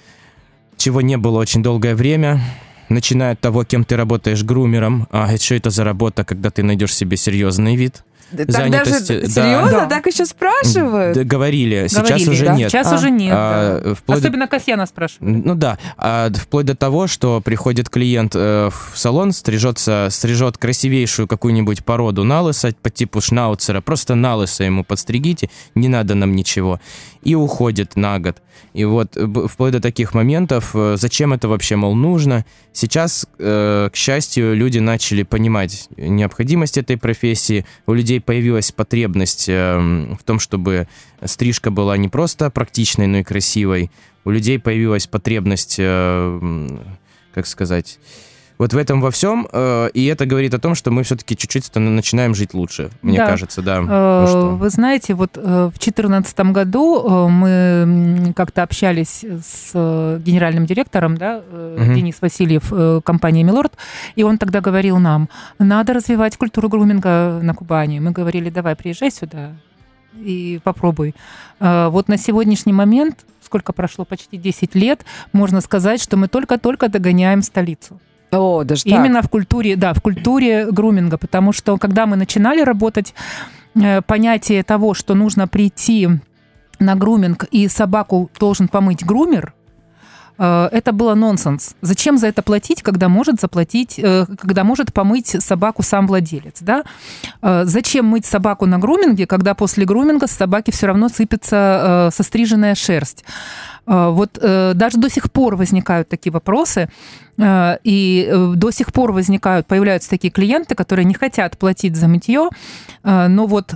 C: чего не было очень долгое время. начиная от того, кем ты работаешь грумером, а что это за работа, когда ты найдешь себе серьезный вид,
A: Да, Так даже
C: занятости, да.
A: серьезно,
B: Да.
A: так еще спрашивают?
C: Да, говорили, сейчас
B: Говорили,
C: уже
B: да.
C: нет.
B: Сейчас
A: А.
B: уже нет.
C: А,
B: да.
C: вплоть до-
B: Особенно Касьяна спрашивают.
C: Ну да, а вплоть до того, что приходит клиент э, в салон, стрижется, стрижет красивейшую какую-нибудь породу налыса по типу шнауцера, просто налыса ему подстригите, не надо нам ничего, и уходит на год. И вот э, вплоть до таких моментов, э, зачем это вообще, мол, нужно? Сейчас, э, к счастью, люди начали понимать необходимость этой профессии, у людей появилась потребность в том, чтобы стрижка была не просто практичной, но и красивой. У людей появилась потребность, как сказать, вот в этом во всем, э, и это говорит о том, что мы все-таки чуть-чуть начинаем жить лучше, мне
B: Да.
C: кажется, да.
B: Э,
C: Ну?
B: Вы знаете, вот э, в 2014 году э, мы как-то общались с э, генеральным директором, да, э,
C: Мгм.
B: Денис Васильев, э, компании Милорд, и он тогда говорил нам, надо развивать культуру груминга на Кубани. Мы говорили, давай, приезжай сюда и попробуй. Э, Вот на сегодняшний момент, сколько прошло, почти 10 лет, можно сказать, что мы только-только догоняем столицу.
A: О, даже.
B: Именно в культуре, да, в культуре груминга, потому что когда мы начинали работать, э, понятие того, что нужно прийти на груминг и собаку должен помыть грумер, это было нонсенс. Зачем за это платить, когда может заплатить, э, когда может помыть собаку сам владелец, да? Э, Зачем мыть собаку на груминге, когда после груминга с собаки все равно сыпется э, состриженная шерсть? Э, Вот э, даже до сих пор возникают такие вопросы, э, и э, до сих пор возникают, появляются такие клиенты, которые не хотят платить за мытье, э, но вот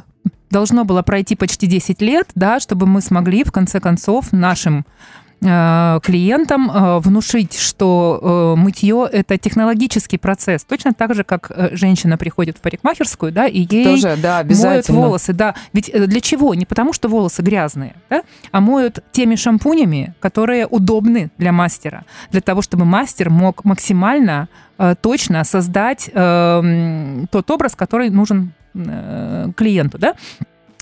B: должно было пройти почти 10 лет, да, чтобы мы смогли в конце концов нашим э, клиентам э, внушить, что э, мытье это технологический процесс, точно так же, как э, женщина приходит в парикмахерскую, да, и ей
A: Тоже, да,
B: моют волосы, да. Ведь э, для чего? Не потому, что волосы грязные, да, а моют теми шампунями, которые удобны для мастера, для того, чтобы мастер мог максимально э, точно создать э, м, тот образ, который нужен э, клиенту, да.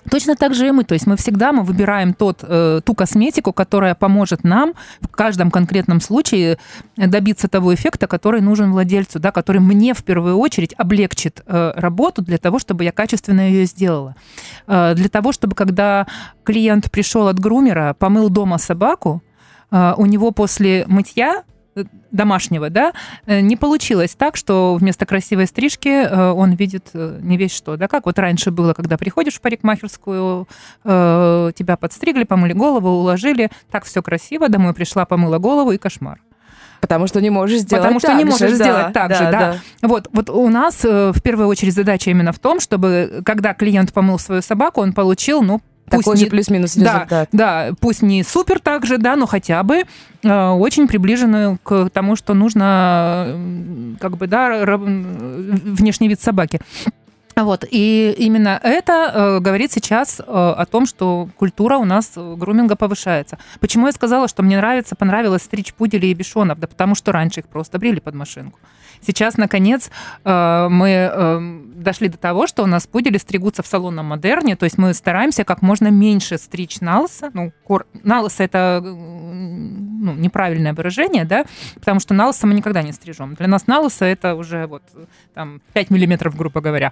B: Точно так же и мы. То есть мы всегда мы выбираем тот, э, ту косметику, которая поможет нам в каждом конкретном случае добиться того эффекта, который нужен владельцу, да, который мне в первую очередь облегчит э, работу для того, чтобы я качественно ее сделала. Э, для того, чтобы когда клиент пришел от грумера, помыл дома собаку, э, у него после мытья э, домашнего, да, э, не получилось так, что вместо красивой стрижки э, он видит э, не весь что, да, как вот раньше было, когда приходишь в парикмахерскую, тебя подстригли, помыли голову, уложили, так все красиво, домой пришла, помыла голову и кошмар.
A: Потому что не можешь сделать
B: Потому что
A: так
B: не
A: же,
B: можешь
A: да,
B: сделать так же, да. Вот, вот у нас в первую очередь задача именно в том, чтобы когда клиент помыл свою собаку, он получил, ну, пусть
A: Такой же
B: не-
A: плюс-минус
B: Да,
A: результат.
B: да, пусть не супер так же, да, но хотя бы э, очень приближенную к тому, что нужно, как бы, да, внешний вид собаки. Вот, и именно это э, говорит сейчас э, о том, что культура у нас э, груминга повышается. Почему я сказала, что мне нравится, понравилось стричь пуделей и бишонов? Да потому что раньше их просто брили под машинку. Сейчас, наконец, э, мы э, дошли до того, что у нас пудели стригутся в салонном модерне, то есть мы стараемся как можно меньше стричь налса. Ну, кор... налса это э, ну, неправильное выражение, да, потому что налса мы никогда не стрижем. Для нас налса это уже вот там 5 миллиметров, грубо говоря.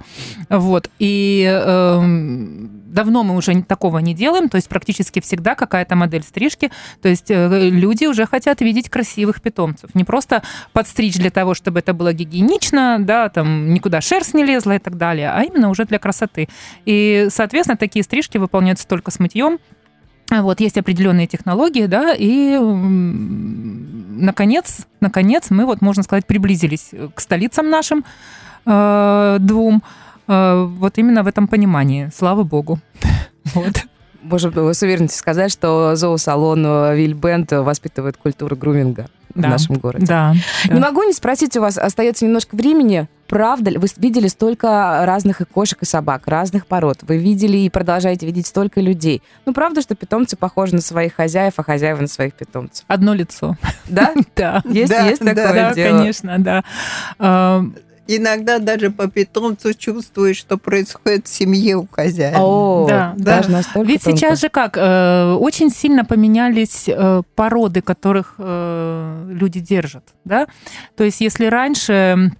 B: Вот. И эм, давно мы уже такого не делаем, то есть практически всегда какая-то модель стрижки. То есть э, люди уже хотят видеть красивых питомцев. Не просто подстричь для того, чтобы это было гигиенично, да, там никуда шерсть не лезла и так далее, а именно уже для красоты. И, соответственно, такие стрижки выполняются только с мытьем. Вот, есть определенные технологии, да, и наконец, наконец мы, вот, можно сказать, приблизились к столицам нашим э, двум, э, вот именно в этом понимании, слава богу. Вот.
A: Можем с уверенностью сказать, что зоосалон э, Вильбенд воспитывает культуру груминга в
B: Да.
A: нашем городе.
B: Да.
A: Не могу не спросить у вас, остается немножко времени. Правда ли, вы видели столько разных и кошек, и собак, разных пород. Вы видели и продолжаете видеть столько людей. Ну, правда, что питомцы похожи на своих хозяев, а хозяева на своих питомцев?
B: Одно лицо.
A: Да?
B: Да.
A: Есть,
D: Да,
A: есть
D: да,
A: такое
B: Да,
A: дело?
B: конечно, да.
D: Иногда даже по питомцу чувствуешь, что происходит в семье у хозяина.
A: О,
B: Да,
A: даже настолько
B: Ведь
A: тонко.
B: сейчас же как, э, очень сильно поменялись э, породы, которых э, люди держат, да? То есть если раньше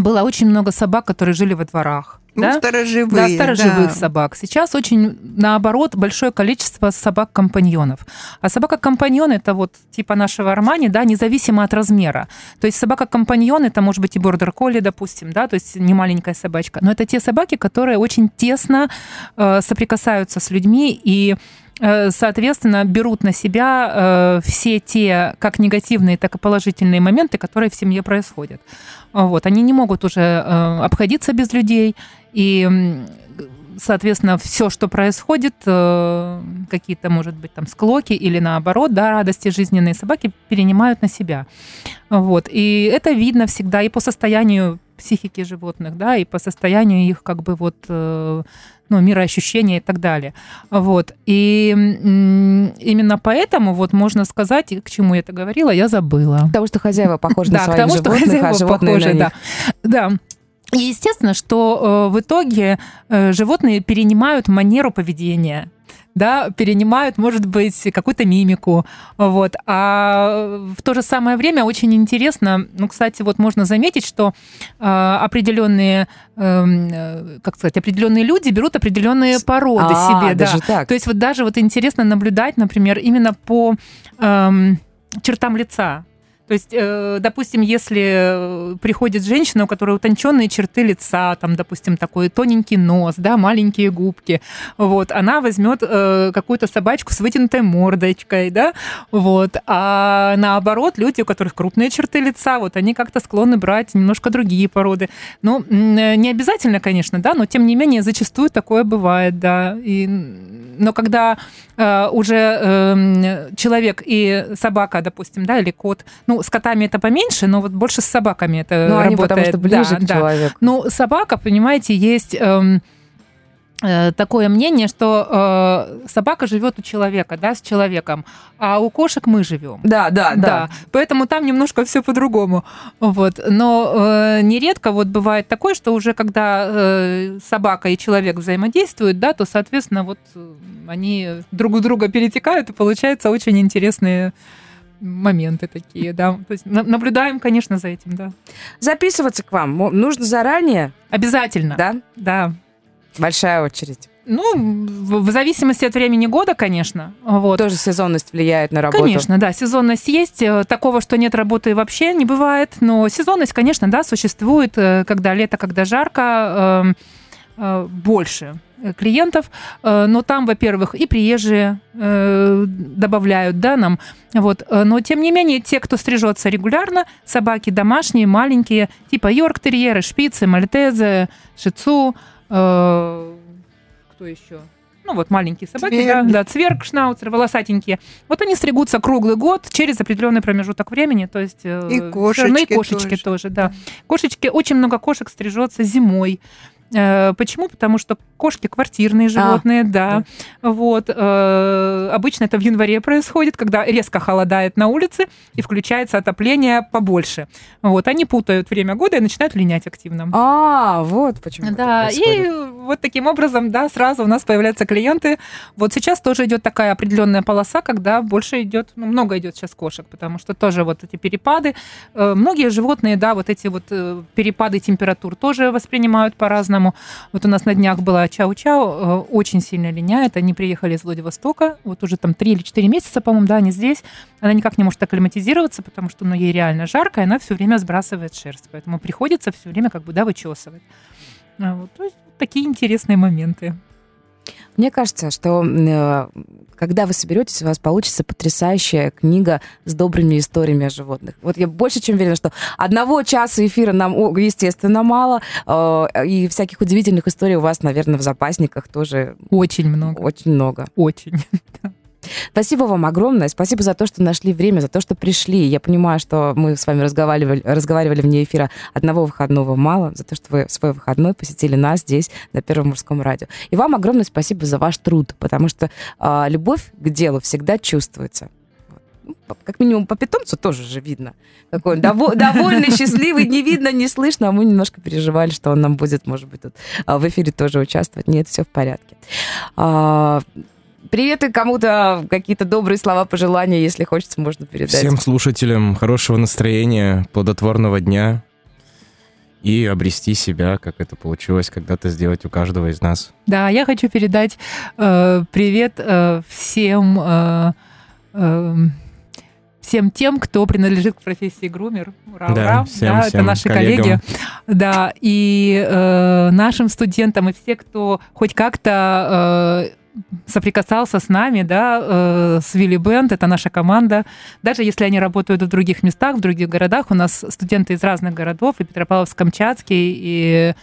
B: было очень много собак, которые жили во дворах,
D: Ну,
B: да?
D: сторожевые.
B: Да, сторожевых
D: да.
B: собак. Сейчас очень, наоборот, большое количество собак-компаньонов. А собака-компаньон это вот типа нашего Армани, да, независимо от размера. То есть собака-компаньон это может быть и бордер-колли, допустим, да, то есть не маленькая собачка. Но это те собаки, которые очень тесно э, соприкасаются с людьми и соответственно, берут на себя э, все те как негативные, так и положительные моменты, которые в семье происходят. Вот. Они не могут уже э, обходиться без людей, и, соответственно, все, что происходит, э, какие-то, может быть, там склоки или наоборот, да, радости жизненные собаки перенимают на себя. Вот. И это видно всегда и по состоянию психики животных, да, и по состоянию их как бы вот э, ну, мироощущения и так далее. Вот. И именно поэтому вот можно сказать, к чему я это говорила, я забыла.
A: Потому что хозяева похожи на своих
B: тому, что
A: животных, а
B: хозяева
A: животные
B: похожи,
A: на
B: да.
A: них.
B: Да. И естественно, что э, в итоге э, животные перенимают манеру поведения да, перенимают, может быть, какую-то мимику, вот. А в то же самое время очень интересно, ну, кстати, вот можно заметить, что э, определенные, эм, э, как сказать, определенные люди берут определенные породы
A: А,
B: себе, да.
A: даже так.
B: То есть вот даже вот интересно наблюдать, например, именно по эм, чертам лица. То есть, э, допустим, если э, приходит женщина, у которой утонченные черты лица, там, допустим, такой тоненький нос, да, маленькие губки, вот, она возьмет э, какую-то собачку с вытянутой мордочкой, да, вот, а наоборот, люди, у которых крупные черты лица, вот, они как-то склонны брать немножко другие породы. Ну, не обязательно, конечно, да, но тем не менее зачастую такое бывает, да. И, но когда уже э, человек и собака, допустим, да, или кот, ну, с котами это поменьше, но вот больше с собаками это
A: Ну, они
B: работает.
A: потому что ближе
B: Да,
A: к
B: да.
A: человеку.
B: Ну, собака, понимаете, есть эм, э, такое мнение, что э, собака живет у человека, да, с человеком, а у кошек мы живем.
A: Да, да, да.
B: поэтому там немножко все по-другому. Вот. Но э, нередко вот бывает такое, что уже когда э, собака и человек взаимодействуют, да, то, соответственно, вот э, они друг у друга перетекают, и получаются очень интересные моменты такие, да. То есть на- наблюдаем, конечно, за этим, да.
A: Записываться к вам нужно заранее,
B: Обязательно.
A: да?
B: Да.
A: Большая очередь.
B: Ну, в, зависимости от времени года, конечно. Вот.
A: Тоже сезонность влияет на работу.
B: Конечно, да, сезонность есть. Э, Такого, что нет работы, вообще не бывает. Но сезонность, конечно, да, существует, э, когда лето, когда жарко, э, э, больше клиентов, Э, но там, во-первых, и приезжие э, добавляют, да, нам, вот, Э, но тем не менее, те, кто стрижется регулярно, собаки домашние, маленькие, типа йорк-терьеры, шпицы, мальтезы, шицу, э, кто еще? Ну вот маленькие собаки, да,
D: Цверг.
B: да, цверг, шнауцер, волосатенькие. Вот они стригутся круглый год через определенный промежуток времени, то есть э,
D: И
B: равно и
D: кошечки
B: кошечки
D: тоже.
B: тоже, да. Кошечки, очень много кошек стрижется зимой. Э, Почему? Потому что кошки квартирные животные, да. Вот. э, Обычно это в январе происходит, когда резко холодает на улице и включается отопление побольше. Вот. Они путают время года и начинают линять активно.
A: А, вот почему.
B: Да, и вот таким образом, да, сразу у нас появляются клиенты. Вот сейчас тоже идет такая определенная полоса, когда больше идет, ну, много идет сейчас кошек, потому что тоже вот эти перепады. Э, Многие животные, да, вот эти вот перепады температур тоже воспринимают по-разному. Вот у нас на днях была Чау-Чау, э, очень сильно линяет. Они приехали из Владивостока, вот уже там 3 или 4 месяца, по-моему, да, они здесь. Она никак не может акклиматизироваться, потому что, ну, ей реально жарко, и она все время сбрасывает шерсть. Поэтому приходится все время как бы, да, вычесывать. А Вот, то есть такие интересные моменты.
A: Мне кажется, что э, когда вы соберетесь, у вас получится потрясающая книга с добрыми историями о животных. Вот я больше чем уверена, что одного часа эфира нам, естественно, мало, э, и всяких удивительных историй у вас, наверное, в запасниках тоже
B: Очень много.
A: очень много.
B: Очень.
A: Спасибо вам огромное. Спасибо за то, что нашли время, за то, что пришли. Я понимаю, что мы с вами разговаривали, разговаривали вне эфира. Одного выходного мало. За то, что вы свой выходной посетили нас здесь, на Первом мужском радио. И вам огромное спасибо за ваш труд, потому что а, любовь к делу всегда чувствуется. Ну, как минимум по питомцу тоже же видно. Какой он дово- довольный, счастливый, не видно, не слышно, а мы немножко переживали, что он нам будет, может быть, тут а, в эфире тоже участвовать. Нет, все в порядке. Привет и кому-то какие-то добрые слова, пожелания, если хочется, можно передать.
C: Всем слушателям хорошего настроения, плодотворного дня и обрести себя, как это получилось когда-то сделать у каждого из нас.
B: Да, я хочу передать э, привет э, всем э, э, всем тем, кто принадлежит к профессии грумер. Ура,
C: Да,
B: ура.
C: всем-
B: да,
C: всем
B: это наши
C: коллегам.
B: коллеги. Да, и э, нашим студентам, и все, кто хоть как-то э, соприкасался с нами, да, э, с Вилли Бенд, это наша команда. Даже если они работают в других местах, в других городах, у нас студенты из разных городов, и Петропавловск-Камчатский, и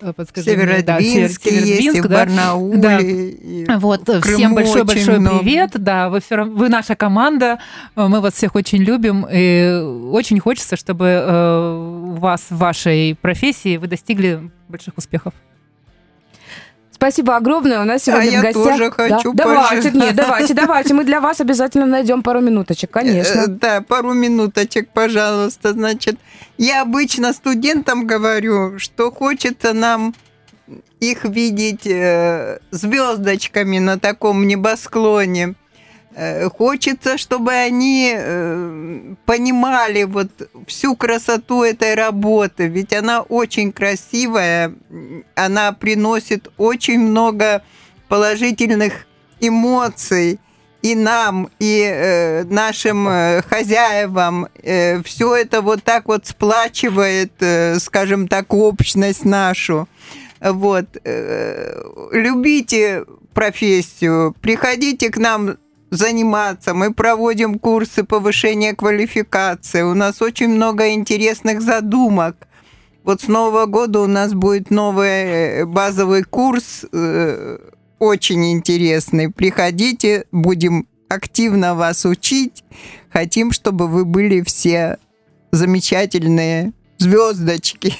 B: э, подскажи мне, да,
D: есть,
B: Северодвинск,
D: в
B: да.
D: Барнауле.
B: Да.
D: и
B: Вот, всем
D: Крыму
B: большой-большой
D: очень много.
B: привет. Да, вы, все, вы наша команда, э, мы вас всех очень любим. И очень хочется, чтобы э, у вас в вашей профессии вы достигли больших успехов.
A: Спасибо огромное. У нас сегодня
D: А я
A: в гостях...
D: тоже хочу
A: Да? Давайте, нет, давайте, давайте. Мы для вас обязательно найдем пару минуточек,
D: Э,
A: конечно.
D: Да, пару минуточек, пожалуйста. Значит, я обычно студентам говорю, что хочется нам их видеть э, звездочками на таком небосклоне. Э, Хочется, чтобы они э, понимали вот всю красоту этой работы, ведь она очень красивая, она приносит очень много положительных эмоций и нам, и э, нашим хозяевам. все это вот так вот сплачивает, скажем так, общность нашу. Вот. любите профессию, приходите к нам заниматься. Мы проводим курсы повышения квалификации. У нас очень много интересных задумок. Вот с Нового года у нас будет новый э, базовый курс, э, очень интересный. Приходите, будем активно вас учить. Хотим, чтобы вы были все замечательные звездочки.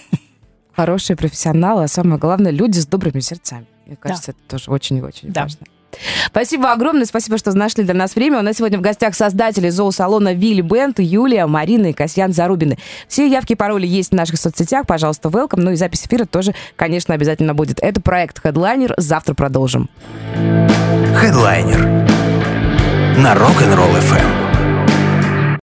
A: Хорошие профессионалы, а самое главное, люди с добрыми сердцами. Мне кажется, это тоже очень и очень
B: Да.
A: важно. Спасибо огромное, спасибо, что нашли для нас время. У нас сегодня в гостях создатели зоосалона Вилли Бент, Юлия, Марина и Касьян Зарубины. Все явки и пароли есть в наших соцсетях, пожалуйста, welcome. Ну и запись эфира тоже, конечно, обязательно будет. Это проект Headliner. Завтра продолжим.
E: Хедлайнер на Rock'n'Roll FM.